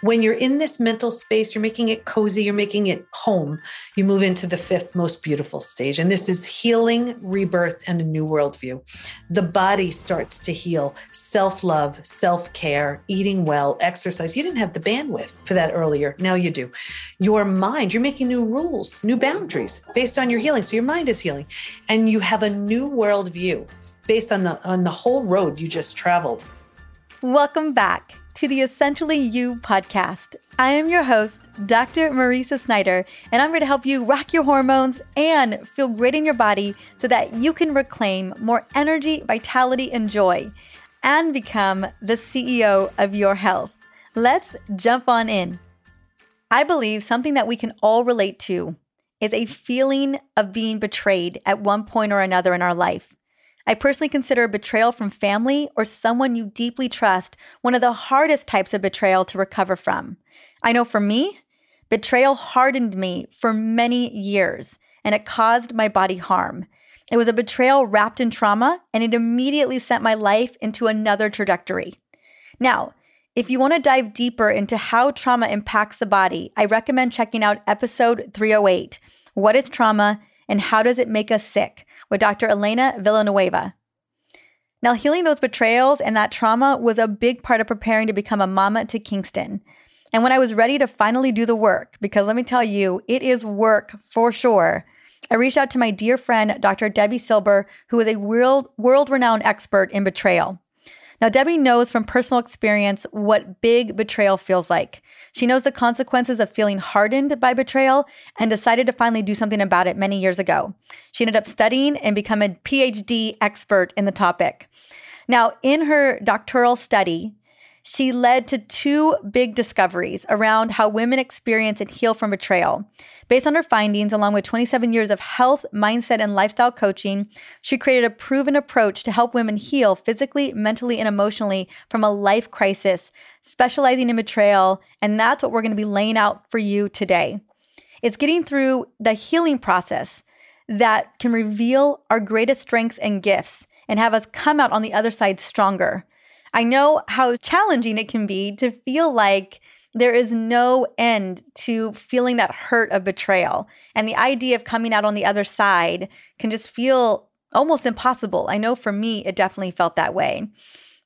When you're in this mental space, you're making it cozy, you're making it home, you move into the fifth most beautiful stage. And this is healing, rebirth, and a new worldview. The body starts to heal self love, self care, eating well, exercise. You didn't have the bandwidth for that earlier. Now you do. Your mind, you're making new rules, new boundaries based on your healing. So your mind is healing. And you have a new worldview based on the on the whole road you just traveled. Welcome back to the Essentially You podcast. I am your host, Dr. Mariza Snyder, and I'm going to help you rock your hormones and feel great in your body so that you can reclaim more energy, vitality, and joy and become the CEO of your health. Let's jump on in. I believe something that we can all relate to is a feeling of being betrayed at one point or another in our life. I personally consider betrayal from family or someone you deeply trust one of the hardest types of betrayal to recover from. I know for me, betrayal hardened me for many years and it caused my body harm. It was a betrayal wrapped in trauma and it immediately sent my life into another trajectory. Now, if you want to dive deeper into how trauma impacts the body, I recommend checking out episode 308 What is Trauma and How Does It Make Us Sick? with Dr. Elena Villanueva. Now, healing those betrayals and that trauma was a big part of preparing to become a mama to Kingston. And when I was ready to finally do the work, because let me tell you, it is work for sure, I reached out to my dear friend, Dr. Debi Silber, who is a world world renowned expert in betrayal. Now, Debi knows from personal experience what big betrayal feels like. She knows the consequences of feeling hardened by betrayal and decided to finally do something about it many years ago. She ended up studying and become a PhD expert in the topic. Now, in her doctoral study, she led to two big discoveries around how women experience and heal from betrayal. Based on her findings, along with 27 years of health, mindset, and lifestyle coaching, she created a proven approach to help women heal physically, mentally, and emotionally from a life crisis, specializing in betrayal. And that's what we're going to be laying out for you today. It's getting through the healing process that can reveal our greatest strengths and gifts and have us come out on the other side stronger. I know how challenging it can be to feel like there is no end to feeling that hurt of betrayal. And the idea of coming out on the other side can just feel almost impossible. I know for me, it definitely felt that way.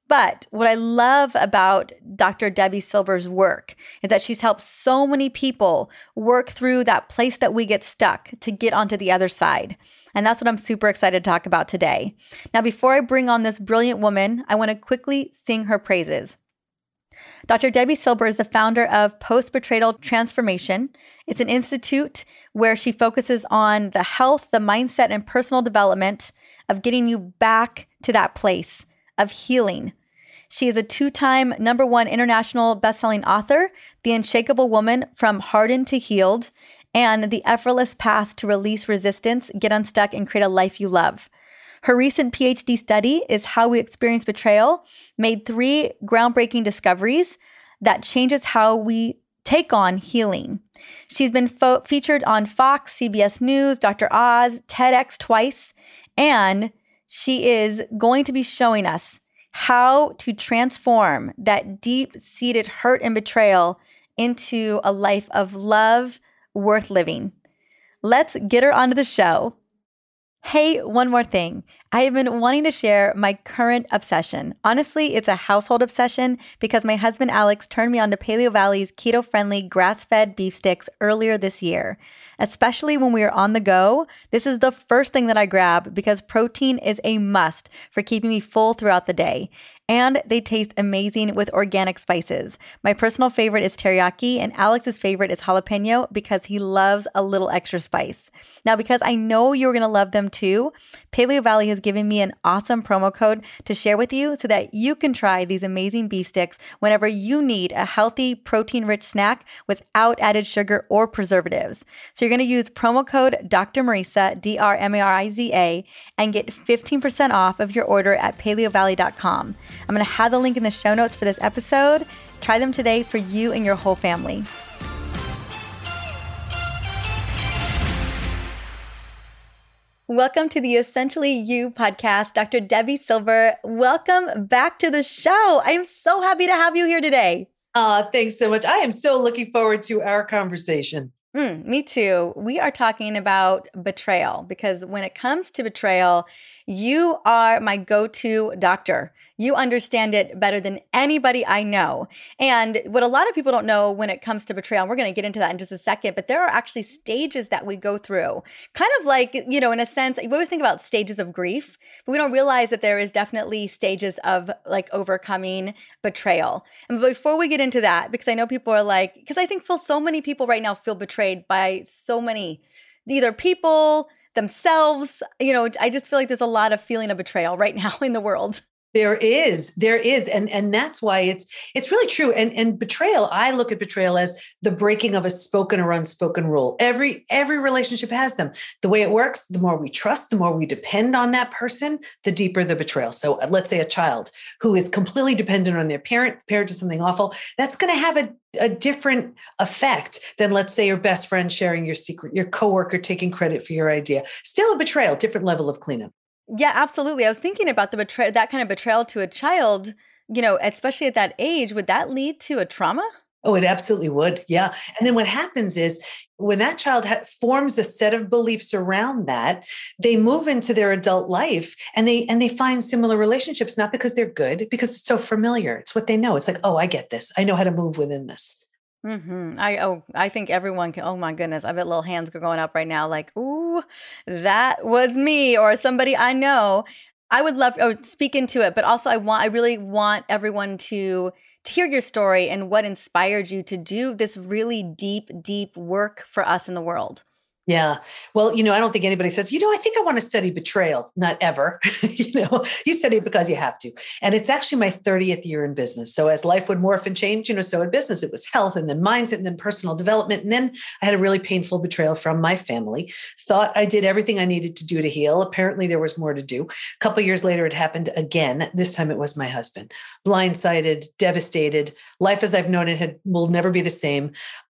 But what I love about Dr. Debi Silber's work is that she's helped so many people work through that place that we get stuck to get onto the other side. And that's what I'm super excited to talk about today. Now, before I bring on this brilliant woman, I want to quickly sing her praises. Dr. Debi Silber is the founder of Post Betrayal Transformation. It's an institute where she focuses on the health, the mindset, and personal development of getting you back to that place of healing. She is a two time number one international best-selling author, The Unshakable Woman from Hardened to Healed, and The Effortless Path to Release Resistance, Get Unstuck, and Create a Life You Love. Her recent PhD study is How We Experience Betrayal, made three groundbreaking discoveries that changes how we take on healing. She's been fo- featured on Fox, CBS News, Dr. Oz, TEDx twice, and she is going to be showing us how to transform that deep seated hurt and betrayal into a life of love, worth living. Let's get her onto the show. Hey, one more thing. I have been wanting to share my current obsession. Honestly, it's a household obsession because my husband Alex turned me on to Paleovalley's keto friendly grass fed beef sticks earlier this year. Especially when we are on the go, this is the first thing that I grab because protein is a must for keeping me full throughout the day and they taste amazing with organic spices. My personal favorite is teriyaki, and Alex's favorite is jalapeno because he loves a little extra spice. Now, because I know you're going to love them too, Paleovalley has given me an awesome promo code to share with you so that you can try these amazing beef sticks whenever you need a healthy, protein rich snack without added sugar or preservatives. So you're going to use promo code Dr. Mariza, D R M A R I Z A, and get 15% off of your order at paleovalley.com. I'm going to have the link in the show notes for this episode. Try them today for you and your whole family. Welcome to the Essentially You podcast, Dr. Debi Silber. Welcome back to the show. I'm so happy to have you here today. Uh, thanks so much. I am so looking forward to our conversation. Mm, me too. We are talking about betrayal because when it comes to betrayal, you are my go to doctor. You understand it better than anybody I know. And what a lot of people don't know when it comes to betrayal, and we're going to get into that in just a second, but there are actually stages that we go through. Kind of like, you know, in a sense, we always think about stages of grief, but we don't realize that there is definitely stages of like overcoming betrayal. And before we get into that, because I know people are like, because I think feel so many people right now feel betrayed by so many either people, themselves. You know, I just feel like there's a lot of feeling of betrayal right now in the world. There is, there is, and and that's why it's it's really true. And and betrayal, I look at betrayal as the breaking of a spoken or unspoken rule. Every every relationship has them. The way it works, the more we trust, the more we depend on that person, the deeper the betrayal. So uh, let's say a child who is completely dependent on their parent, parent to something awful, that's going to have a a different effect than let's say your best friend sharing your secret, your coworker taking credit for your idea. Still a betrayal, different level of cleanup. Yeah, absolutely. I was thinking about the betrayal, that kind of betrayal to a child, you know, especially at that age, would that lead to a trauma? Oh, it absolutely would. Yeah. And then what happens is when that child ha- forms a set of beliefs around that, they move into their adult life and they and they find similar relationships not because they're good, because it's so familiar. It's what they know. It's like, "Oh, I get this. I know how to move within this." Mm-hmm. I oh I think everyone can. Oh my goodness, I bet little hands are going up right now. Like, ooh, that was me or somebody I know. I would love oh speak into it, but also I want I really want everyone to to hear your story and what inspired you to do this really deep, deep work for us in the world. Yeah. Well, you know, I don't think anybody says, you know, I think I want to study betrayal. Not ever. you know, you study it because you have to. And it's actually my 30th year in business. So as life would morph and change, you know, so in business, it was health and then mindset and then personal development. And then I had a really painful betrayal from my family. Thought I did everything I needed to do to heal. Apparently there was more to do. A couple years later, it happened again. This time it was my husband. Blindsided, devastated. Life as I've known it had will never be the same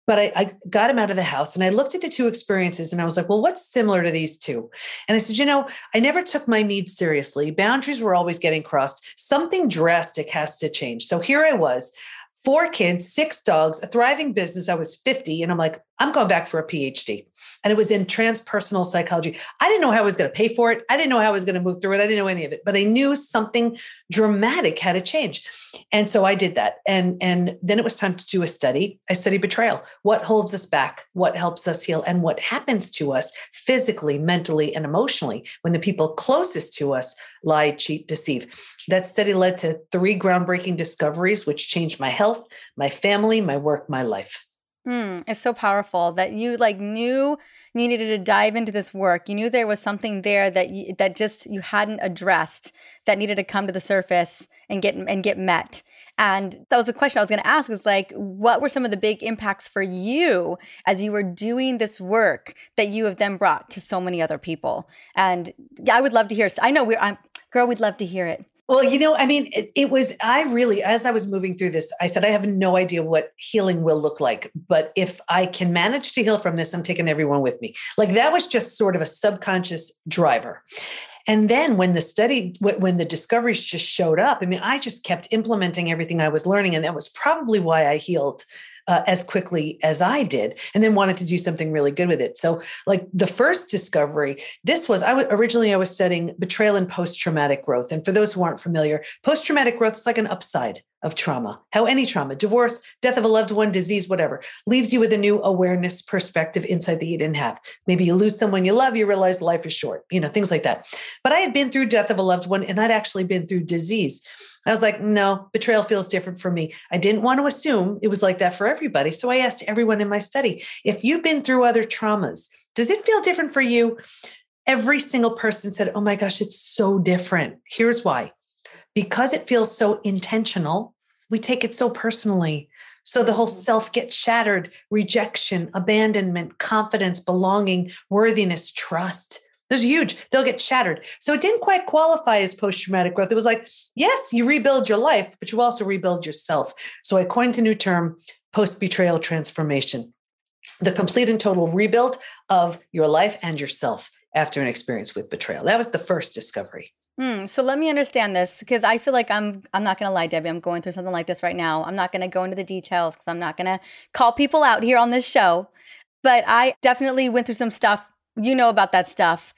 but I, I, got him out of the house and I looked at the two experiences and I was like, well, what's similar to these two? And I said, you know, I never took my needs seriously. Boundaries were always getting crossed. Something drastic has to change. So here I was four kids, six dogs, a thriving business. I was 50. And I'm like, I'm going back for a PhD. And it was in transpersonal psychology. I didn't know how I was going to pay for it. I didn't know how I was going to move through it. I didn't know any of it, but I knew something dramatic had to change. And so I did that. And, and then it was time to do a study. I studied betrayal. What holds us back? What helps us heal? And what happens to us physically, mentally, and emotionally when the people closest to us lie, cheat, deceive. That study led to three groundbreaking discoveries, which changed my health, my family, my work, my life. Hmm, it's so powerful that you like knew you needed to dive into this work. You knew there was something there that you, that just you hadn't addressed that needed to come to the surface and get and get met. And that was a question I was going to ask is like what were some of the big impacts for you as you were doing this work that you have then brought to so many other people? And yeah, I would love to hear. I know we're I'm, girl, we'd love to hear it. Well, you know, I mean, it, it, was, I really, as I was moving through this, I said, I have no idea what healing will look like. But if I can manage to heal from this, I'm taking everyone with me. Like that was just sort of a subconscious driver. And then when the study, when the discoveries just showed up, I mean, I just kept implementing everything I was learning. And that was probably why I healed uh, as quickly as I did, and then wanted to do something really good with it. So, like the first discovery, this was I w- originally I was studying betrayal and post traumatic growth. And for those who aren't familiar, post traumatic growth is like an upside of trauma, how any trauma, divorce, death of a loved one, disease, whatever, leaves you with a new awareness perspective insight that you didn't have. Maybe you lose someone you love, you realize life is short, you know, things like that. But I had been through death of a loved one and I'd actually been through disease. I was like, no, betrayal feels different for me. I didn't want to assume it was like that for everybody. So I asked everyone in my study, if you've been through other traumas, does it feel different for you? Every single person said, oh my gosh, it's so different. Here's why because it feels so intentional, we take it so personally. So the whole mm-hmm. self gets shattered rejection, abandonment, confidence, belonging, worthiness, trust. Those huge. They'll get shattered. So it didn't quite qualify as post traumatic growth. It was like, yes, you rebuild your life, but you also rebuild yourself. So I coined a new term post betrayal transformation the complete and total rebuild of your life and yourself after an experience with betrayal. That was the first discovery. Mm, so let me understand this because I feel like I'm I'm not going to lie, Debi. I'm going through something like this right now. I'm not going to go into the details because I'm not going to call people out here on this show. But I definitely went through some stuff. You know about that stuff.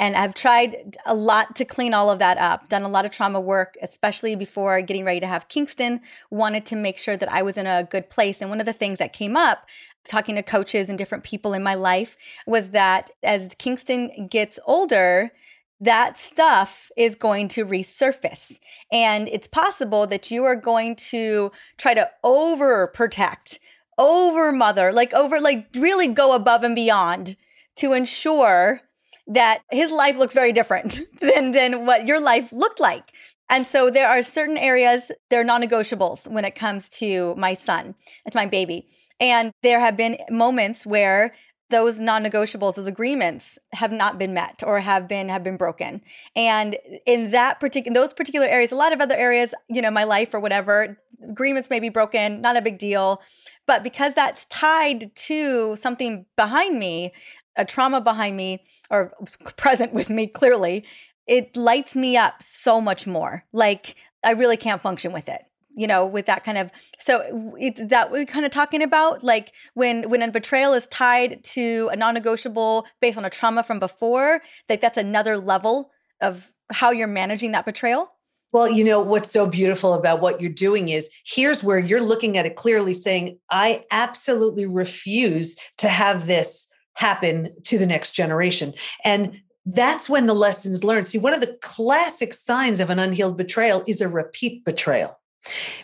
And I've tried a lot to clean all of that up, done a lot of trauma work, especially before getting ready to have Kingston. Wanted to make sure that I was in a good place. And one of the things that came up talking to coaches and different people in my life was that as Kingston gets older, that stuff is going to resurface. And it's possible that you are going to try to overprotect, over mother, like over, like really go above and beyond to ensure that his life looks very different than, than what your life looked like. And so there are certain areas, they're non negotiables when it comes to my son. It's my baby. And there have been moments where those non-negotiables those agreements have not been met or have been have been broken. And in that particular those particular areas a lot of other areas you know my life or whatever agreements may be broken not a big deal. But because that's tied to something behind me a trauma behind me or present with me clearly it lights me up so much more. Like i really can't function with it you know with that kind of so it's that we're kind of talking about like when when a betrayal is tied to a non-negotiable based on a trauma from before like that's another level of how you're managing that betrayal well, you know, what's so beautiful about what you're doing is here's where you're looking at it clearly saying, I absolutely refuse to have this happen to the next generation. And that's when the lessons learned. See, one of the classic signs of an unhealed betrayal is a repeat betrayal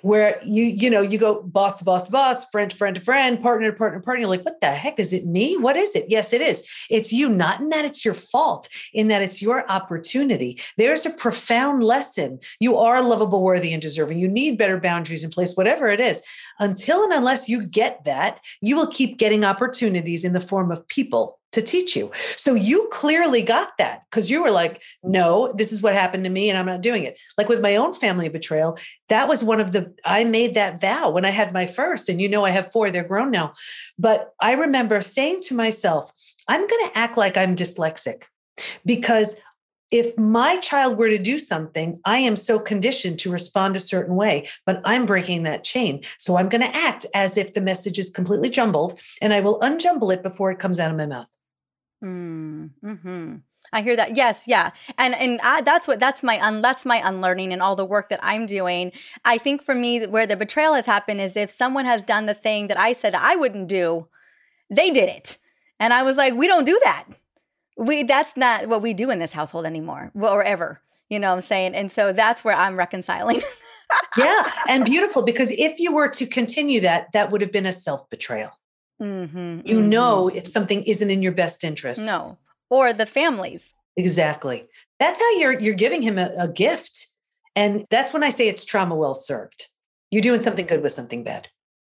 where you you know you go boss to boss to boss friend to friend to friend partner to partner to partner. You're like what the heck? Is it me? What is it? Yes it is. It's you not in that it's your fault in that it's your opportunity. There's a profound lesson. You are lovable worthy and deserving. You need better boundaries in place whatever it is. Until and unless you get that you will keep getting opportunities in the form of people to teach you. So you clearly got that because you were like, no, this is what happened to me and I'm not doing it. Like with my own family betrayal, that was one of the, I made that vow when I had my first, and you know, I have four, they're grown now. But I remember saying to myself, I'm going to act like I'm dyslexic because if my child were to do something, I am so conditioned to respond a certain way, but I'm breaking that chain. So I'm going to act as if the message is completely jumbled and I will unjumble it before it comes out of my mouth. Mm, hmm I hear that. Yes, yeah, and and I, that's what that's my un, that's my unlearning and all the work that I'm doing. I think for me, where the betrayal has happened is if someone has done the thing that I said I wouldn't do, they did it, and I was like, we don't do that. We that's not what we do in this household anymore, or ever. You know what I'm saying? And so that's where I'm reconciling. yeah, and beautiful because if you were to continue that, that would have been a self betrayal. Mm-hmm, you mm-hmm. know if something isn't in your best interest. No. Or the families. Exactly. That's how you're you're giving him a, a gift. And that's when I say it's trauma well served. You're doing something good with something bad.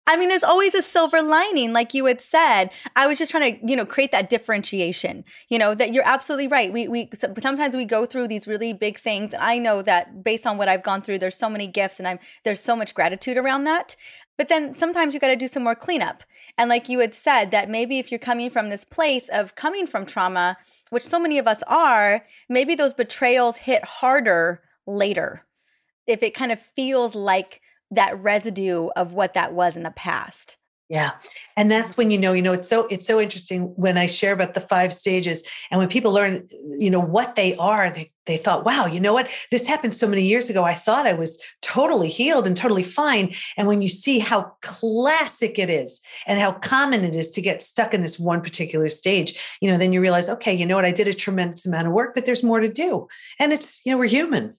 I mean, there's always a silver lining, like you had said. I was just trying to, you know, create that differentiation. You know, that you're absolutely right. We we sometimes we go through these really big things. I know that based on what I've gone through, there's so many gifts, and I'm there's so much gratitude around that. But then sometimes you got to do some more cleanup. And like you had said, that maybe if you're coming from this place of coming from trauma, which so many of us are, maybe those betrayals hit harder later. If it kind of feels like that residue of what that was in the past. Yeah. And that's when you know, you know, it's so it's so interesting when I share about the five stages and when people learn, you know, what they are, they they thought, wow, you know what? This happened so many years ago. I thought I was totally healed and totally fine. And when you see how classic it is and how common it is to get stuck in this one particular stage, you know, then you realize, okay, you know what? I did a tremendous amount of work, but there's more to do. And it's, you know, we're human.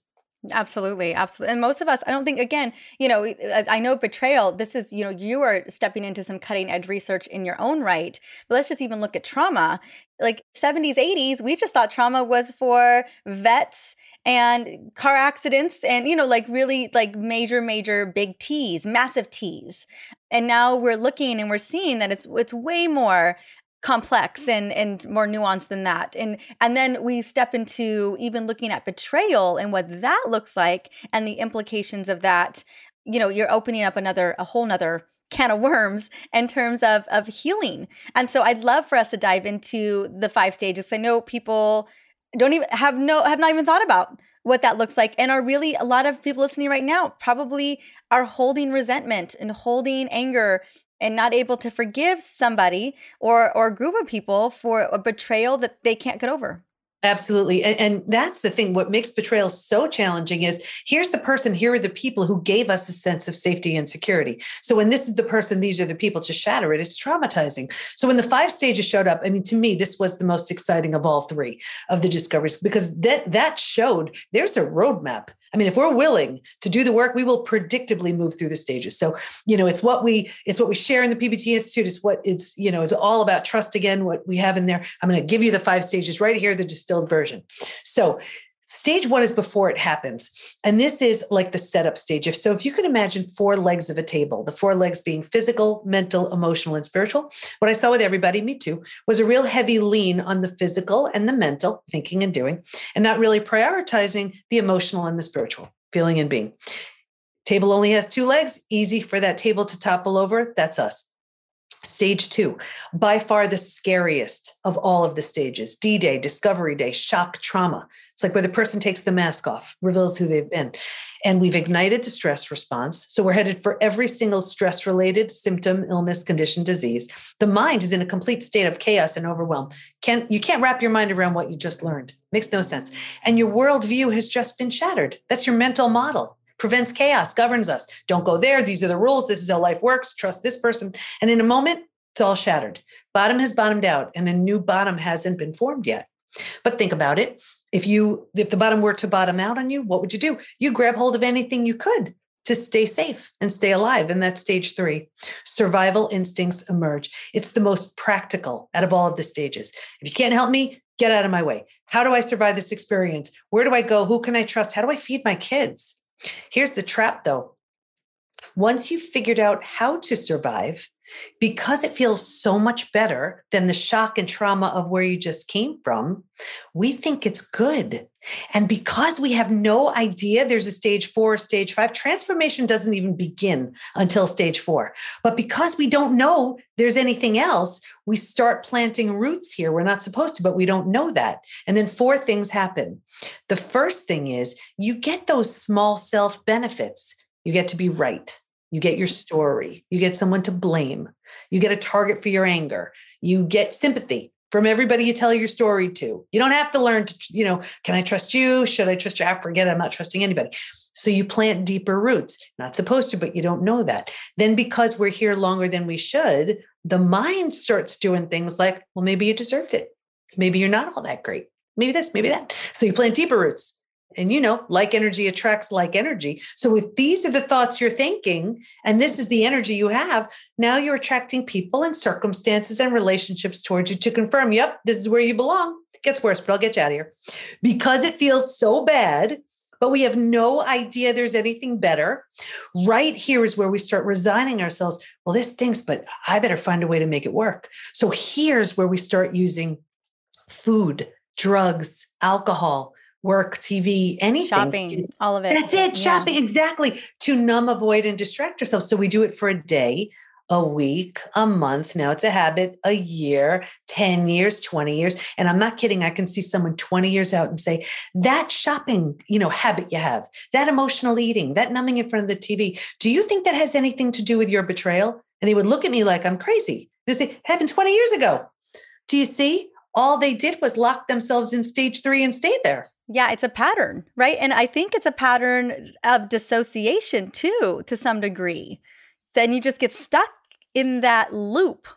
Absolutely, absolutely. And most of us, I don't think, again, you know, I know betrayal, this is, you know, you are stepping into some cutting edge research in your own right. But let's just even look at trauma. Like 70s, 80s, we just thought trauma was for vets and car accidents and, you know, like really like major, major big T's, massive T's. And now we're looking and we're seeing that it's it's way more complex and and more nuanced than that and and then we step into even looking at betrayal and what that looks like and the implications of that you know you're opening up another a whole nother can of worms in terms of of healing. And so I'd love for us to dive into the five stages. I know people don't even have no have not even thought about what that looks like and are really a lot of people listening right now probably are holding resentment and holding anger and not able to forgive somebody or or a group of people for a betrayal that they can't get over. Absolutely. And, and, that's the thing. What makes betrayal so challenging is here's the person, here are the people who gave us a sense of safety and security. So when this is the person, these are the people to shatter it, it's traumatizing. So when the five stages showed up, I mean, to me, this was the most exciting of all three of the discoveries because that that showed there's a roadmap I mean, if we're willing to do the work, we will predictably move through the stages. So, you know, it's what we it's what we share in the PBT Institute. It's what it's, you know, it's all about trust again, what we have in there. I'm going to give you the five stages right here, the distilled version. So Stage one is before it happens. And this is like the setup stage. If so, if you could imagine four legs of a table, the four legs being physical, mental, emotional, and spiritual, what I saw with everybody, me too, was a real heavy lean on the physical and the mental, thinking and doing, and not really prioritizing the emotional and the spiritual, feeling and being. Table only has two legs, easy for that table to topple over. That's us. Stage two, by far the scariest of all of the stages D Day, Discovery Day, shock trauma. It's like where the person takes the mask off, reveals who they've been. And we've ignited the stress response. So we're headed for every single stress related symptom, illness, condition, disease. The mind is in a complete state of chaos and overwhelm. Can, you can't wrap your mind around what you just learned. Makes no sense. And your worldview has just been shattered. That's your mental model prevents chaos, governs us. Don't go there. These are the rules. This is how life works. Trust this person. And in a moment, it's all shattered. Bottom has bottomed out and a new bottom hasn't been formed yet. But think about it. If you if the bottom were to bottom out on you, what would you do? You grab hold of anything you could to stay safe and stay alive. And that's stage three. Survival instincts emerge. It's the most practical out of all of the stages. If you can't help me, get out of my way. How do I survive this experience? Where do I go? Who can I trust? How do I feed my kids? Here's the trap though. Once you've figured out how to survive, because it feels so much better than the shock and trauma of where you just came from, we think it's good. And because we have no idea there's a stage four, stage five, transformation doesn't even begin until stage four. But because we don't know there's anything else, we start planting roots here. We're not supposed to, but we don't know that. And then four things happen. The first thing is you get those small self benefits. You get to be right. You get your story. You get someone to blame. You get a target for your anger. You get sympathy from everybody you tell your story to. You don't have to learn to, you know, can I trust you? Should I trust you? I forget I'm not trusting anybody. So you plant deeper roots. Not supposed to, but you don't know that. Then because we're here longer than we should, the mind starts doing things like, well, maybe you deserved it. Maybe you're not all that great. Maybe this, maybe that. So you plant deeper roots and you know like energy attracts like energy. So if these are the thoughts you're thinking and this is the energy you have now you're attracting people and circumstances and relationships towards you to confirm yep this is where you belong. It gets worse but i'll get you out of here. Because it feels so bad but we have no idea there's anything better right here is where we start resigning ourselves. Well this stinks but i better find a way to make it work. So here's where we start using food drugs alcohol work, TV, anything. Shopping, all of it. That's it. Yeah. Shopping, exactly. To numb, avoid, and distract yourself. So we do it for a day, a week, a month. Now it's a habit, a year, 10 years, 20 years. And I'm not kidding. I can see someone 20 years out and say, that shopping, you know, habit you have, that emotional eating, that numbing in front of the TV, do you think that has anything to do with your betrayal? And they would look at me like I'm crazy. They say, happened 20 years ago. Do you see? All they did was lock themselves in stage three and stay there. Yeah, it's a pattern, right? And I think it's a pattern of dissociation too, to some degree. Then you just get stuck in that loop.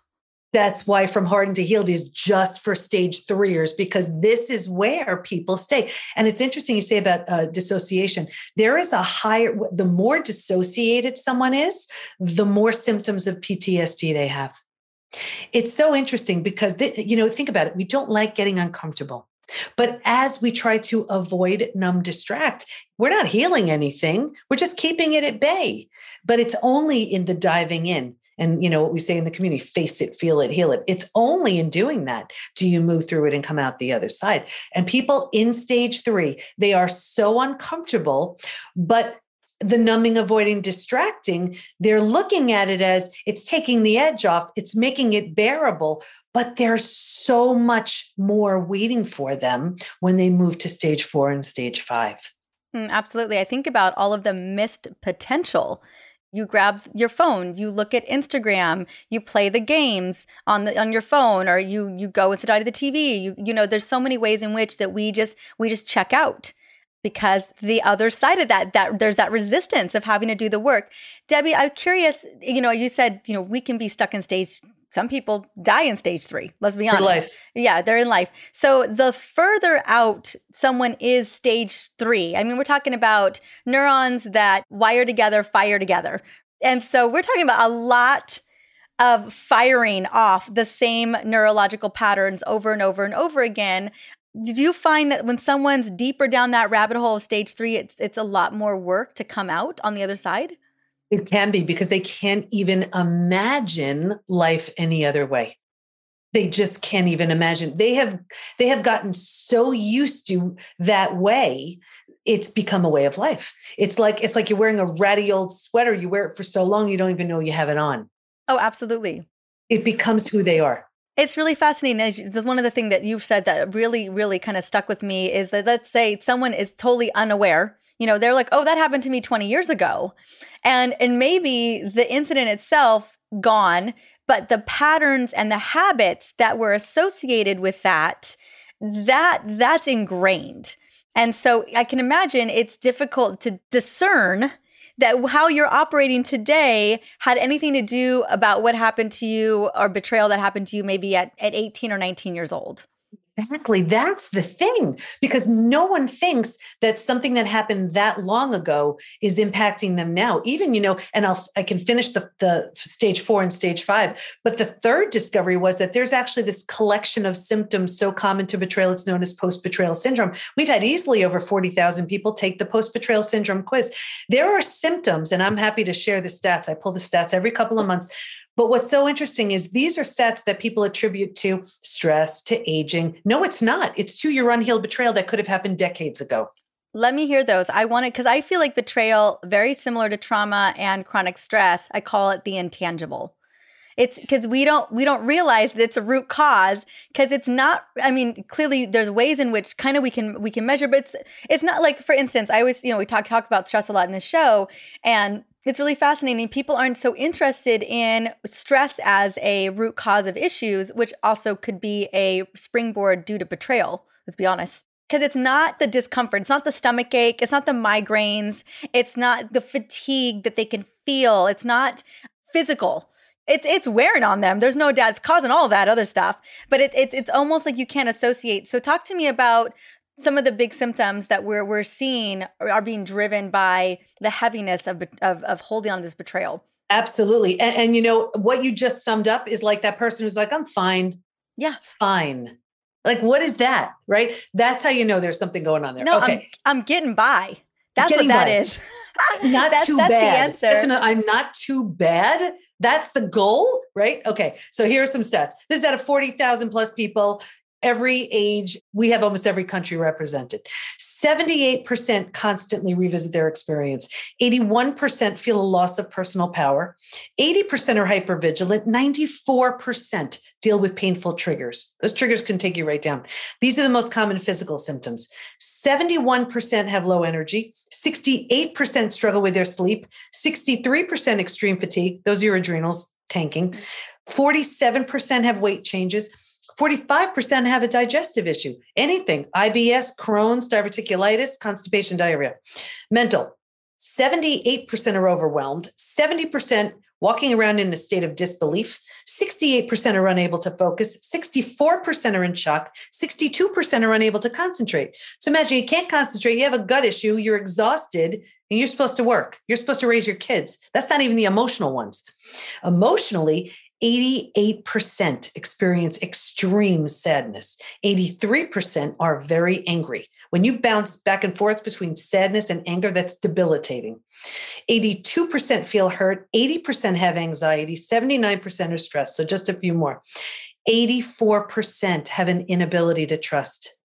That's why From Hardened to Healed is just for stage threeers, because this is where people stay. And it's interesting you say about uh, dissociation. There is a higher, the more dissociated someone is, the more symptoms of PTSD they have. It's so interesting because, you know, think about it. We don't like getting uncomfortable. But as we try to avoid, numb, distract, we're not healing anything. We're just keeping it at bay. But it's only in the diving in. And you know what we say in the community face it, feel it, heal it. It's only in doing that do you move through it and come out the other side. And people in stage three, they are so uncomfortable, but the numbing, avoiding, distracting, they're looking at it as it's taking the edge off, it's making it bearable. But there's so much more waiting for them when they move to stage four and stage five. Mm, absolutely. I think about all of the missed potential you grab your phone you look at instagram you play the games on the on your phone or you you go and sit down to the tv you you know there's so many ways in which that we just we just check out because the other side of that that there's that resistance of having to do the work. Debi i'm curious you know you said you know we can be stuck in stage some people die in stage three let's be honest. yeah they're in life. So the further out someone is stage three i mean we're talking about neurons that wire together fire together. And so we're talking about a lot of firing off the same neurological patterns over and over and over again did you find that when someone's deeper down that rabbit hole of stage three, it's it's a lot more work to come out on the other side? It can be because they can't even imagine life any other way. They just can't even imagine. They have they have gotten so used to that way it's become a way of life. It's like it's like you're wearing a ratty old sweater. You wear it for so long you don't even know you have it on. Oh, absolutely. It becomes who they are. It's really fascinating. There's one of the things that you've said that really, really kind of stuck with me is that let's say someone is totally unaware. You know, they're like, "Oh, that happened to me 20 years ago," and and maybe the incident itself gone, but the patterns and the habits that were associated with that, that that's ingrained. And so I can imagine it's difficult to discern that how you're operating today had anything to do about what happened to you or betrayal that happened to you maybe at, at 18 or 19 years old. Exactly. That's the thing, because no one thinks that something that happened that long ago is impacting them now. Even, you know, and I'll I can finish the, the stage four and stage five. But the third discovery was that there's actually this collection of symptoms so common to betrayal, it's known as post-betrayal syndrome. We've had easily over 40,000 people take the post-betrayal syndrome quiz. There are symptoms, and I'm happy to share the stats. I pull the stats every couple of months but what's so interesting is these are sets that people attribute to stress, to aging. No, it's not. It's to your unhealed betrayal that could have happened decades ago. Let me hear those. I want it because I feel like betrayal, very similar to trauma and chronic stress, I call it the intangible. It's because we don't we don't realize that it's a root cause because it's not. I mean, clearly there's ways in which kind of we can we can measure, but it's it's not like for instance, I always you know we talk talk about stress a lot in the show, and it's really fascinating. People aren't so interested in stress as a root cause of issues, which also could be a springboard due to betrayal. Let's be honest. Because it's not the discomfort, it's not the stomach ache, it's not the migraines, it's not the fatigue that they can feel, it's not physical. It's it's wearing on them. There's no doubt it's causing all that other stuff, but it, it it's almost like you can't associate. So talk to me about some of the big symptoms that we're we're seeing are being driven by the heaviness of of, of holding on this betrayal. Absolutely, and, and you know what you just summed up is like that person who's like, "I'm fine." Yeah, fine. Like, what is that? Right? That's how you know there's something going on there. No, okay. I'm, I'm getting by. That's getting what that by. is. not that's, too that's bad. The answer. An, I'm not too bad. That's the goal, right? Okay. So here are some stats. This is out of 40,000 plus people every age, we have almost every country represented. 78% constantly revisit their experience. 81% feel a loss of personal power. 80% are hypervigilant. 94% deal with painful triggers. Those triggers can take you right down. These are the most common physical symptoms. 71% have low energy. 68% struggle with their sleep. 63% extreme fatigue. Those are your adrenals tanking. Mm-hmm. 47% have weight changes. 45% have a digestive issue, anything, IBS, Crohn's, diverticulitis, constipation, diarrhea. Mental, 78% are overwhelmed, 70% walking around in a state of disbelief, 68% are unable to focus, 64% are in shock, 62% are unable to concentrate. So imagine you can't concentrate, you have a gut issue, you're exhausted, and you're supposed to work. You're supposed to raise your kids. That's not even the emotional ones. Emotionally, 88% experience extreme sadness. 83% are very angry. When you bounce back and forth between sadness and anger, that's debilitating. 82% feel hurt. 80% have anxiety. 79% are stressed. So just a few more. 84% have an inability to trust.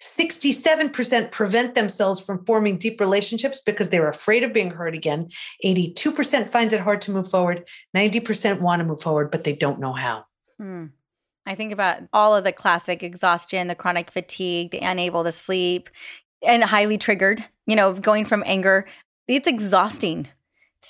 67% prevent themselves from forming deep relationships because they're afraid of being hurt again. 82% find it hard to move forward. 90% want to move forward, but they don't know how. Mm. I think about all of the classic exhaustion, the chronic fatigue, the unable to sleep, and highly triggered, you know, going from anger. It's exhausting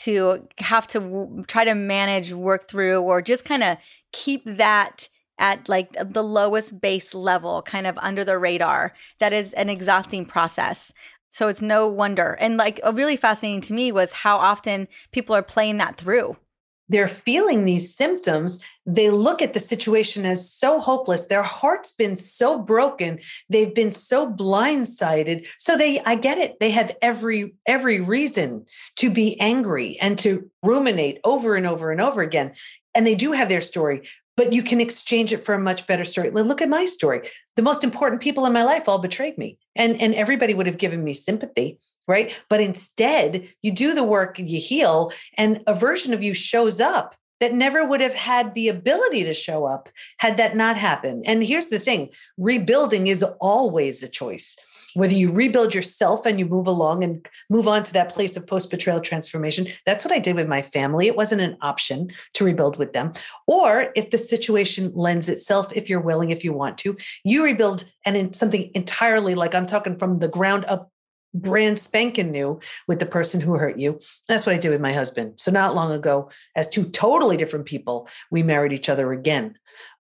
to have to w- try to manage, work through, or just kind of keep that at like the lowest base level, kind of under the radar. That is an exhausting process. So it's no wonder. And like really fascinating to me was how often people are playing that through. They're feeling these symptoms. They look at the situation as so hopeless. Their heart's been so broken. They've been so blindsided. So they i get it. They have every every reason to be angry and to ruminate over and over and over again. And they do have their story but you can exchange it for a much better story look at my story the most important people in my life all betrayed me and and everybody would have given me sympathy right? But instead, you do the work, you heal, and a version of you shows up that never would have had the ability to show up had that not happened. And here's the thing rebuilding is always a choice. Whether you rebuild yourself and you move along and move on to that place of post betrayal transformation, that's what I did with my family. It wasn't an option to rebuild with them. Or if the situation lends itself, if you're willing, if you want to, you rebuild and in something entirely like I'm talking from the ground up brand spanking new with the person who hurt you. That's what I did with my husband. So, not long ago, as two totally different people, we married each other again.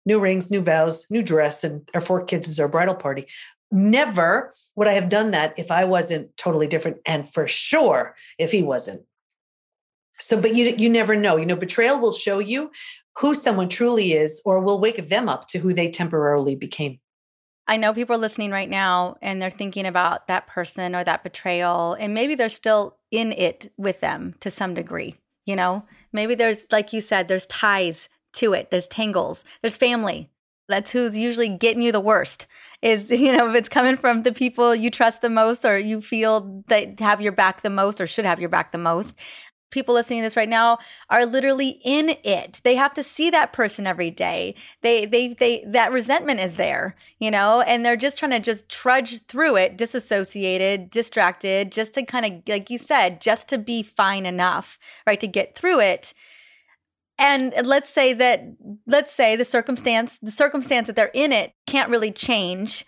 New rings, new vows, new dress, and our four kids is our bridal party. Never would I have done that if I wasn't totally different, and for sure if he wasn't. So, but you you never know. You know, betrayal will show you who someone truly is, or will wake them up to who they temporarily became. I know people are listening right now and they're thinking about that person or that betrayal, and maybe they're still in it with them to some degree. You know, maybe there's, like you said, there's ties to it, there's tangles, there's family. That's who's usually getting you the worst. Is, you know, if it's coming from the people you trust the most or you feel that have your back the most or should have your back the most, people listening to this right now are literally in it they have to see that person every day they they they that resentment is there you know and they're just trying to just trudge through it disassociated distracted just to kind of like you said just to be fine enough right to get through it and let's say that let's say the circumstance the circumstance that they're in it can't really change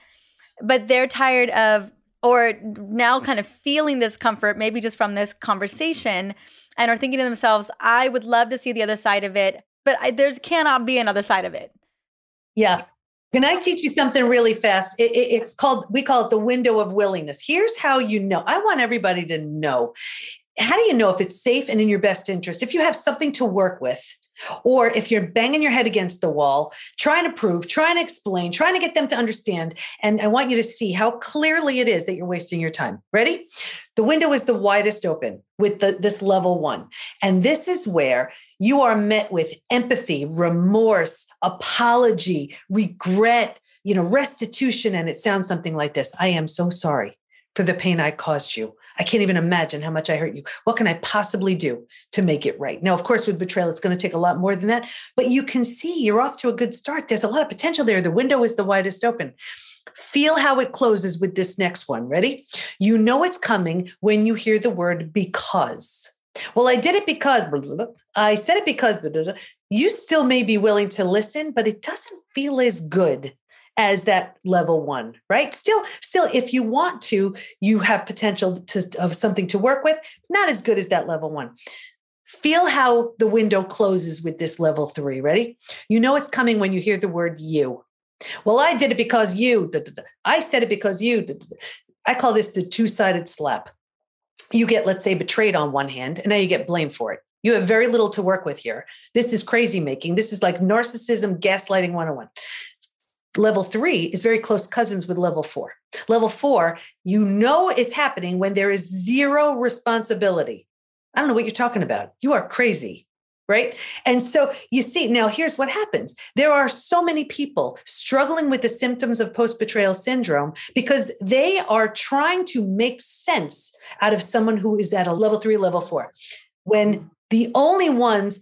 but they're tired of or now kind of feeling this comfort maybe just from this conversation and are thinking to themselves, I would love to see the other side of it, but I, there's cannot be another side of it. Yeah. Can I teach you something really fast? It, it, it's called, we call it the window of willingness. Here's how you know. I want everybody to know. How do you know if it's safe and in your best interest? If you have something to work with, or if you're banging your head against the wall, trying to prove, trying to explain, trying to get them to understand. And I want you to see how clearly it is that you're wasting your time. Ready? The window is the widest open with the, this level one. And this is where you are met with empathy, remorse, apology, regret, you know, restitution. And it sounds something like this I am so sorry for the pain I caused you. I can't even imagine how much I hurt you. What can I possibly do to make it right? Now, of course, with betrayal, it's going to take a lot more than that, but you can see you're off to a good start. There's a lot of potential there. The window is the widest open. Feel how it closes with this next one. Ready? You know it's coming when you hear the word because. Well, I did it because I said it because you still may be willing to listen, but it doesn't feel as good as that level one right? Still still if you want to you have potential to, of something to work with not as good as that level one. Feel how the window closes with this level three ready? You know it's coming when you hear the word you. Well i did it because you i said it because you i call this the two-sided slap. You get let's say betrayed on one hand and now you get blamed for it. You have very little to work with here. This is crazy making. This is like narcissism, gaslighting 101. Level three is very close cousins with level four. Level four, you know it's happening when there is zero responsibility. I don't know what you're talking about. You are crazy. Right. And so you see, now here's what happens. There are so many people struggling with the symptoms of post betrayal syndrome because they are trying to make sense out of someone who is at a level three, level four, when the only ones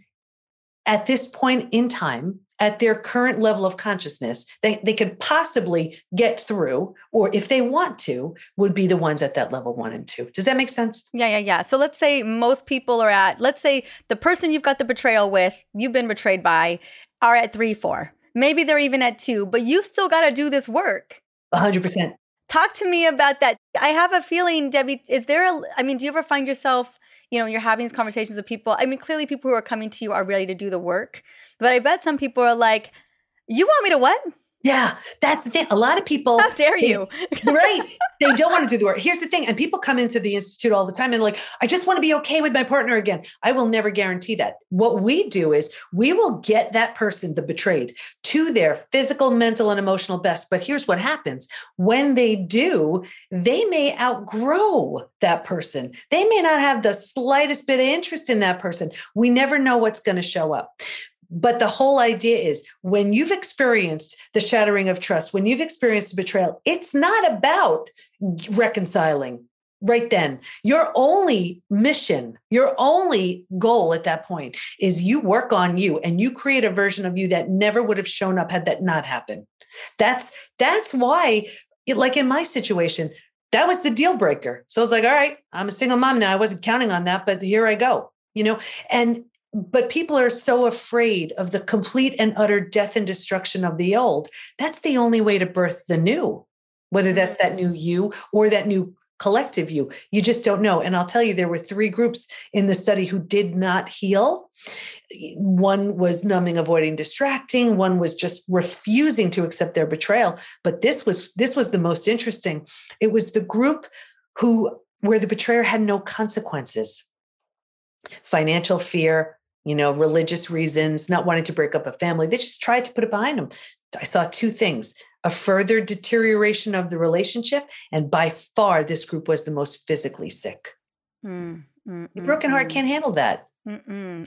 at this point in time at their current level of consciousness they, they could possibly get through, or if they want to, would be the ones at that level one and two. Does that make sense? Yeah, yeah, yeah. So let's say most people are at, let's say the person you've got the betrayal with, you've been betrayed by, are at three, four. Maybe they're even at two, but you still got to do this work. 100%. Talk to me about that. I have a feeling, Debi, is there a, I mean, do you ever find yourself, you know, you're having these conversations with people? I mean, clearly people who are coming to you are ready to do the work, but I bet some people are like, you want me to what? Yeah, that's the thing. A lot of people. How dare they, you? right. They don't want to do the work. Here's the thing. And people come into the Institute all the time and like, I just want to be okay with my partner again. I will never guarantee that. What we do is we will get that person, the betrayed, to their physical, mental, and emotional best. But here's what happens when they do, they may outgrow that person. They may not have the slightest bit of interest in that person. We never know what's going to show up. But the whole idea is when you've experienced the shattering of trust, when you've experienced betrayal, it's not about reconciling right then. Your only mission, your only goal at that point is you work on you and you create a version of you that never would have shown up had that not happened. That's that's why it, like in my situation, that was the deal breaker. So I was like, all right, I'm a single mom now. I wasn't counting on that, but here I go. You know, and but people are so afraid of the complete and utter death and destruction of the old. That's the only way to birth the new, whether that's that new mm-hmm. you or that new collective you. You just don't know. And I'll tell you, there were three groups in the study who did not heal. One was numbing, avoiding, distracting. One was just refusing to accept their betrayal. But this was this was the most interesting. It was the group who where the betrayer had no consequences financial fear, you know, religious reasons, not wanting to break up a family. They just tried to put it behind them. I saw two things a further deterioration of the relationship. And by far, this group was the most physically sick. Mm, mm, a broken mm, heart can't handle that.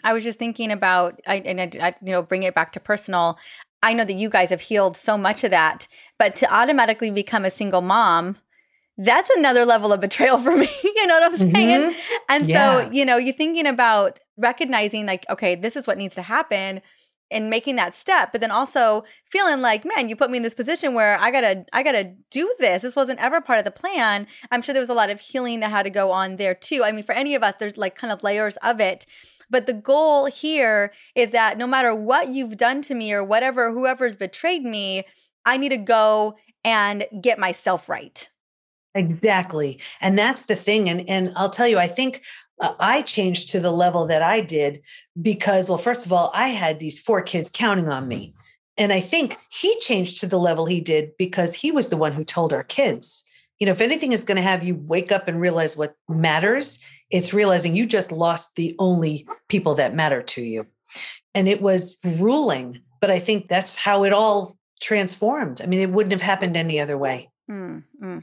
I was just thinking about, I, and I, I, you know, bring it back to personal. I know that you guys have healed so much of that, but to automatically become a single mom, that's another level of betrayal for me. you know what I'm saying? Mm-hmm. And yeah. so, you know, you're thinking about recognizing, like, okay, this is what needs to happen and making that step but then also feeling like man you put me in this position where i gotta i gotta do this this wasn't ever part of the plan i'm sure there was a lot of healing that had to go on there too i mean for any of us there's like kind of layers of it but the goal here is that no matter what you've done to me or whatever whoever's betrayed me i need to go and get myself right Exactly. And that's the thing. And, and I'll tell you, I think uh, I changed to the level that I did because, well, first of all, I had these four kids counting on me. And I think he changed to the level he did because he was the one who told our kids, you know, if anything is going to have you wake up and realize what matters, it's realizing you just lost the only people that matter to you. And it was ruling. But I think that's how it all transformed. I mean, it wouldn't have happened any other way. Mm-hmm.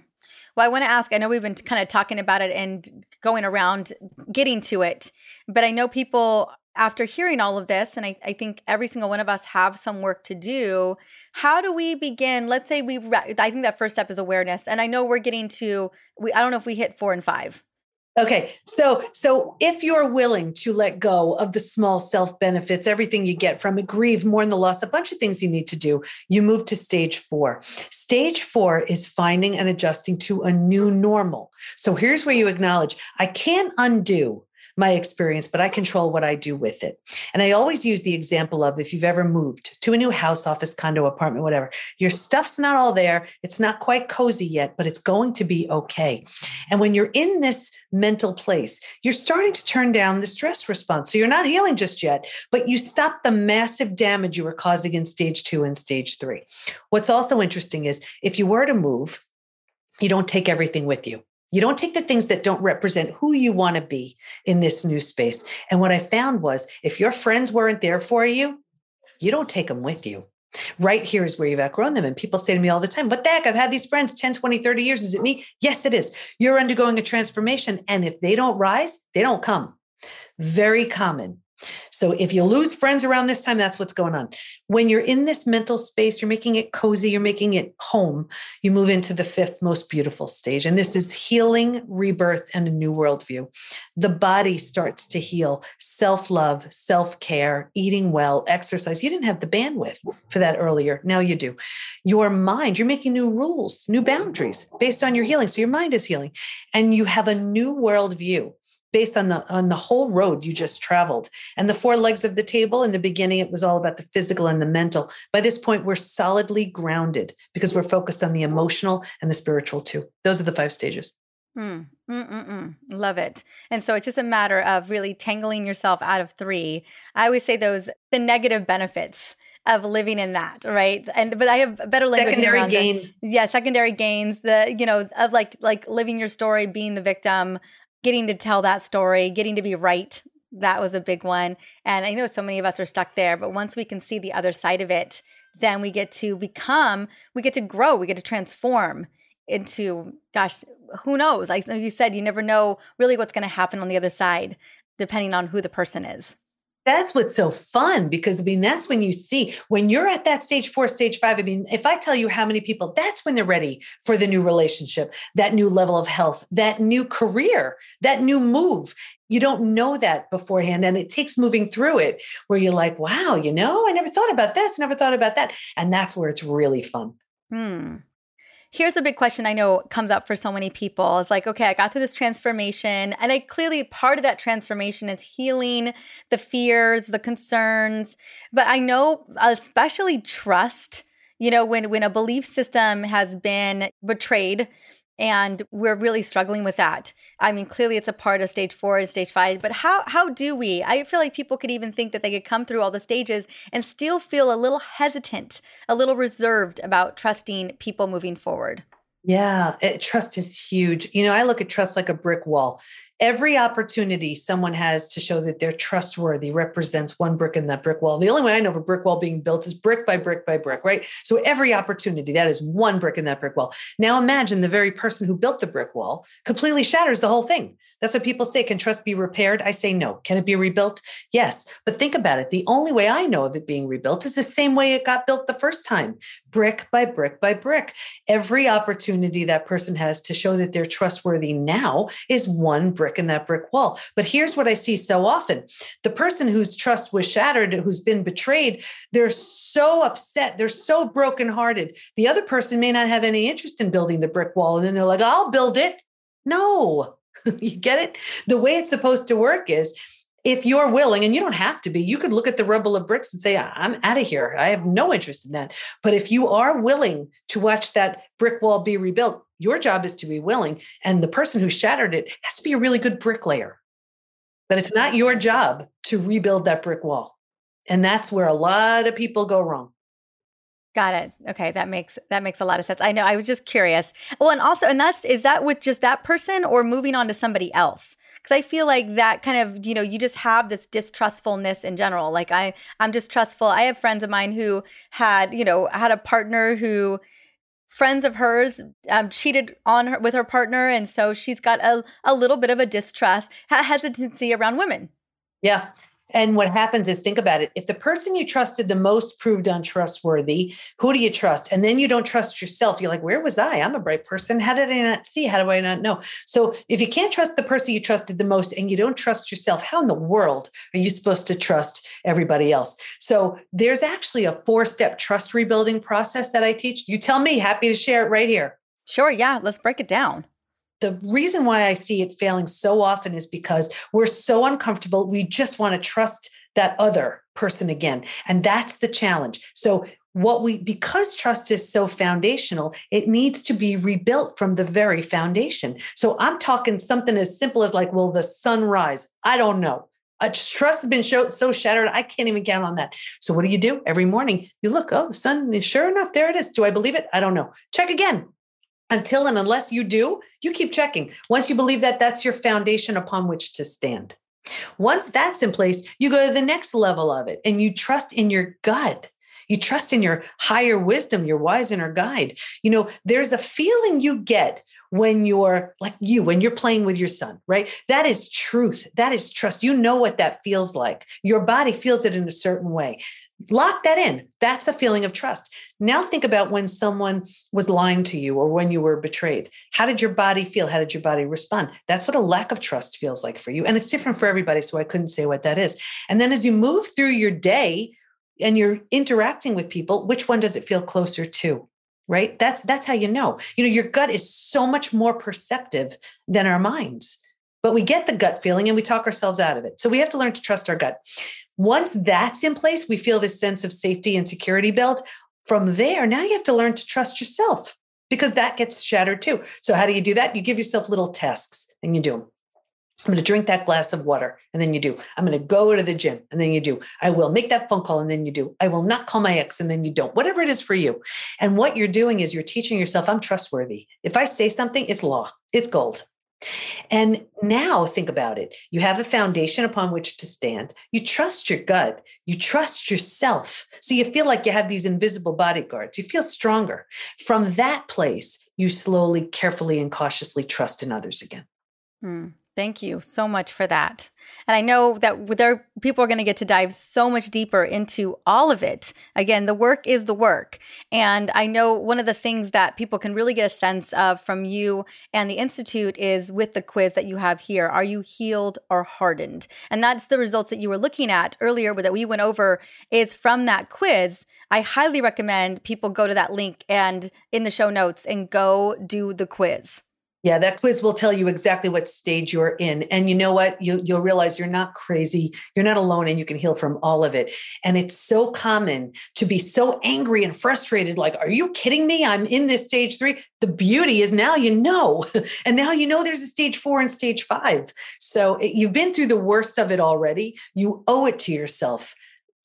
Well, I want to ask I know we've been kind of talking about it and going around getting to it, but I know people after hearing all of this, and I, I think every single one of us have some work to do. How do we begin? Let's say we, I think that first step is awareness, and I know we're getting to. We, I don't know if we hit four and five. Okay. So so if you're willing to let go of the small self benefits, everything you get from it, grieve, mourn the loss, a bunch of things you need to do, you move to stage 4. Stage 4 is finding and adjusting to a new normal. So here's where you acknowledge I can't undo my experience, but I control what I do with it. And I always use the example of if you've ever moved to a new house, office, condo, apartment, whatever, your stuff's not all there. It's not quite cozy yet, but it's going to be okay. And when you're in this mental place, you're starting to turn down the stress response. So you're not healing just yet, but you stop the massive damage you were causing in stage two and stage three. What's also interesting is if you were to move, you don't take everything with you. You don't take the things that don't represent who you want to be in this new space. And what I found was if your friends weren't there for you, you don't take them with you. Right here is where you've outgrown them. And people say to me all the time, What the heck? I've had these friends 10, 20, 30 years. Is it me? Yes, it is. You're undergoing a transformation. And if they don't rise, they don't come. Very common So if you lose friends around this time, that's what's going on. When you're in this mental space, you're making it cozy, you're making it home, you move into the fifth most beautiful stage. And this is healing, rebirth, and a new worldview. The body starts to heal, self love, self care, eating well, exercise. You didn't have the bandwidth for that earlier. Now you do. Your mind, you're making new rules, new boundaries based on your healing. So your mind is healing. And you have a new worldview based on the on the whole road you just traveled and the four legs of the table in the beginning it was all about the physical and the mental by this point we're solidly grounded because we're focused on the emotional and the spiritual too those are the five stages Mm, mm, mm. Love it. And so it's just a matter of really tangling yourself out of three. I always say those the negative benefits of living in that, right? And but I have better language secondary gain. The, yeah, secondary gains. The you know of like like living your story, being the victim, getting to tell that story, getting to be right. That was a big one. And I know so many of us are stuck there, but once we can see the other side of it, then we get to become, we get to grow, we get to transform into, gosh, who knows? Like you said, you never know really what's going to happen on the other side, depending on who the person is that's what's so fun because I mean, that's when you see when you're at that stage four, stage five. I mean, if I tell you how many people, that's when they're ready for the new relationship, that new level of health, that new career, that new move. You don't know that beforehand. And it takes moving through it where you're like, wow, you know, I never thought about this, never thought about that. And that's where it's really fun. Hmm here's a big question I know comes up for so many people. It's like, okay, I got through this transformation, and I clearly part of that transformation is healing the fears, the concerns. But I know, especially trust. You know, when when a belief system has been betrayed, and we're really struggling with that. I mean, clearly it's a part of stage four and stage five, but how how do we? I feel like people could even think that they could come through all the stages and still feel a little hesitant, a little reserved about trusting people moving forward. Yeah, it, trust is huge. You know, I look at trust like a brick wall. Every opportunity someone has to show that they're trustworthy represents one brick in that brick wall. The only way I know of a brick wall being built is brick by brick by brick, right? So every opportunity, that is one brick in that brick wall. Now imagine the very person who built the brick wall completely shatters the whole thing. That's what people say. Can trust be repaired? I say no. Can it be rebuilt? Yes. But think about it. The only way I know of it being rebuilt is the same way it got built the first time brick by brick by brick. Every opportunity that person has to show that they're trustworthy now is one brick in that brick wall. But here's what I see so often the person whose trust was shattered, who's been betrayed, they're so upset. They're so brokenhearted. The other person may not have any interest in building the brick wall. And then they're like, I'll build it. No, you get it? The way it's supposed to work is if you're willing, and you don't have to be, you could look at the rubble of bricks and say, I'm out of here. I have no interest in that. But if you are willing to watch that brick wall be rebuilt, your job is to be willing. And the person who shattered it has to be a really good bricklayer. But it's not your job to rebuild that brick wall. And that's where a lot of people go wrong. Got it. Okay, that makes that makes a lot of sense. I know. I was just curious. Well, and also, and that's is that with just that person or moving on to somebody else? Because I feel like that kind of you know you just have this distrustfulness in general. Like I I'm distrustful. I have friends of mine who had you know had a partner who friends of hers um, cheated on her with her partner, and so she's got a a little bit of a distrust, hesitancy around women. Yeah. And what happens is think about it. If the person you trusted the most proved untrustworthy, who do you trust? And then you don't trust yourself. You're like, where was I? I'm a bright person. How did I not see? How do I not know? So if you can't trust the person you trusted the most and you don't trust yourself, how in the world are you supposed to trust everybody else? So there's actually a four step trust rebuilding process that I teach. You tell me, happy to share it right here. Sure. Yeah. Let's break it down the reason why I see it failing so often is because we're so uncomfortable. We just want to trust that other person again. And that's the challenge. So, what we, because trust is so foundational, it needs to be rebuilt from the very foundation. So, I'm talking something as simple as like, will the sun rise? I don't know. A trust has been show, so shattered, I can't even count on that. So, what do you do every morning? You look, oh, the sun, is sure enough, there it is. Do I believe it? I don't know. Check again until and unless you do, you keep checking. Once you believe that, that's your foundation upon which to stand. Once that's in place, you go to the next level of it and you trust in your gut. You trust in your higher wisdom, your wise inner guide. You know, there's a feeling you get when you're like you, when you're playing with your son, right? That is truth. That is trust. You know what that feels like. Your body feels it in a certain way. Lock that in. That's a feeling of trust. Now think about when someone was lying to you or when you were betrayed. How did your body feel? How did your body respond? That's what a lack of trust feels like for you. And it's different for everybody. So I couldn't say what that is. And then as you move through your day and you're interacting with people, which one does it feel closer to? Right? That's that's how you know. You know, your gut is so much more perceptive than our minds but we get the gut feeling and we talk ourselves out of it. So we have to learn to trust our gut. Once that's in place, we feel this sense of safety and security built. From there, now you have to learn to trust yourself because that gets shattered too. So, how do you do that? You give yourself little tasks and you do them. I'm going to drink that glass of water and then you do. I'm going to go to the gym and then you do. I will make that phone call and then you do. I will not call my ex and then you don't. Whatever it is for you. And what you're doing is you're teaching yourself, I'm trustworthy. If I say something, it's law, it's gold. And now think about it. You have a foundation upon which to stand. You trust your gut. You trust yourself. So you feel like you have these invisible bodyguards. You feel stronger. From that place, you slowly, carefully, and cautiously trust in others again. Hmm. Thank you so much for that. And I know that there people are going to get to dive so much deeper into all of it. Again, the work is the work. And I know one of the things that people can really get a sense of from you and the institute is with the quiz that you have here. Are you healed or hardened? And that's the results that you were looking at earlier that we went over is from that quiz. I highly recommend people go to that link and in the show notes and go do the quiz. Yeah, that quiz will tell you exactly what stage you're in. And you know what? You, you'll realize you're not crazy. You're not alone and you can heal from all of it. And it's so common to be so angry and frustrated like, are you kidding me? I'm in this stage three. The beauty is now you know. and now you know there's a stage four and stage five. So it, you've been through the worst of it already. You owe it to yourself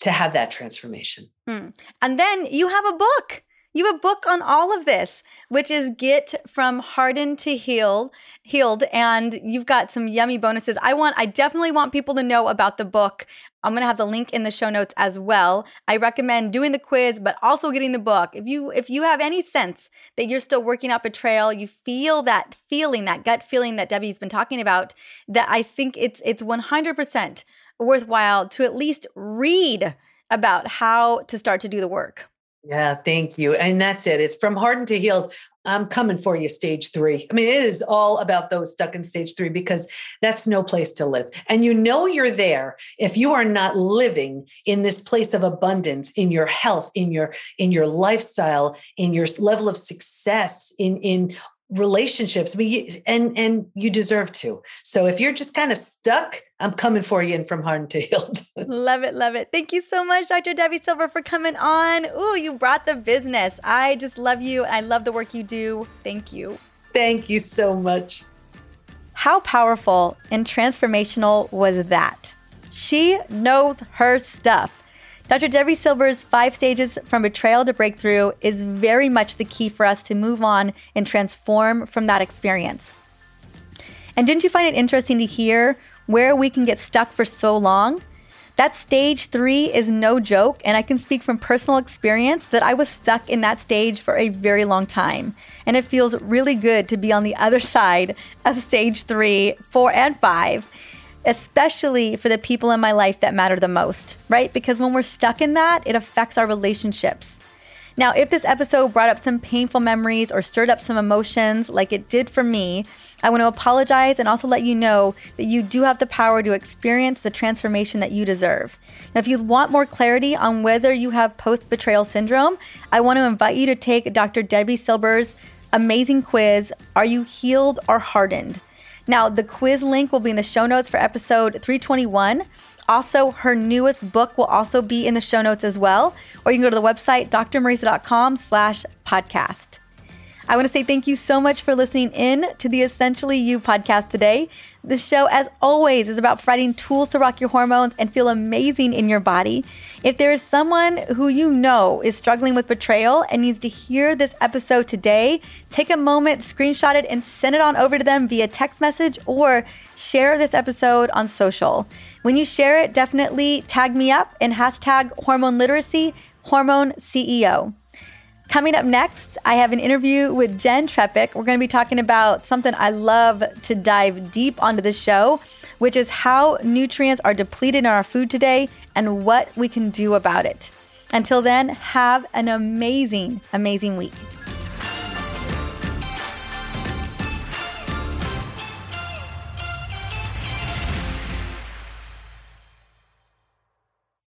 to have that transformation. Mm. And then you have a book. You have a book on all of this, which is Get from Hardened to Healed, Healed, and you've got some yummy bonuses. I want I definitely want people to know about the book. I'm going to have the link in the show notes as well. I recommend doing the quiz but also getting the book. If you if you have any sense that you're still working up a trail, you feel that feeling, that gut feeling that Debi's been talking about, that I think it's it's 100% worthwhile to at least read about how to start to do the work. Yeah, thank you. And that's it. It's from hardened to healed. I'm coming for you, stage three. I mean, it is all about those stuck in stage three because that's no place to live. And you know you're there if you are not living in this place of abundance in your health, in your in your lifestyle, in your level of success, in in relationships I mean, and and you deserve to. So if you're just kind of stuck i'm coming for you and from hardened to healed. Love it love it. Thank you so much dr Debi Silber for coming on. Ooh, you brought the business. I just love you i love the work you do. Thank you. Thank you so much. How powerful and transformational was that? She knows her stuff Dr. Debi Silber's five stages from betrayal to breakthrough is very much the key for us to move on and transform from that experience. And didn't you find it interesting to hear where we can get stuck for so long? That stage three is no joke, and I can speak from personal experience that I was stuck in that stage for a very long time. And it feels really good to be on the other side of stage three, four, and five especially for the people in my life that matter the most, right? Because when we're stuck in that, it affects our relationships. Now, if this episode brought up some painful memories or stirred up some emotions like it did for me, I want to apologize and also let you know that you do have the power to experience the transformation that you deserve. Now, if you want more clarity on whether you have post betrayal syndrome, I want to invite you to take Dr. Debi Silber's amazing quiz Are You Healed or Hardened? Now, the quiz link will be in the show notes for episode 321. Also, her newest book will also be in the show notes as well. Or you can go to the website, drmariza.com slash podcast. I want to say thank you so much for listening in to the Essentially You podcast today. This show, as always, is about providing tools to rock your hormones and feel amazing in your body. If there is someone who you know is struggling with betrayal and needs to hear this episode today, take a moment, screenshot it, and send it on over to them via text message or share this episode on social. When you share it, definitely tag me up and hashtag hormone literacy, hormone CEO. Coming up next, I have an interview with Jen Trepeck. We're going to be talking about something I love to dive deep onto the show, which is how nutrients are depleted in our food today and what we can do about it. Until then, have an amazing, amazing week.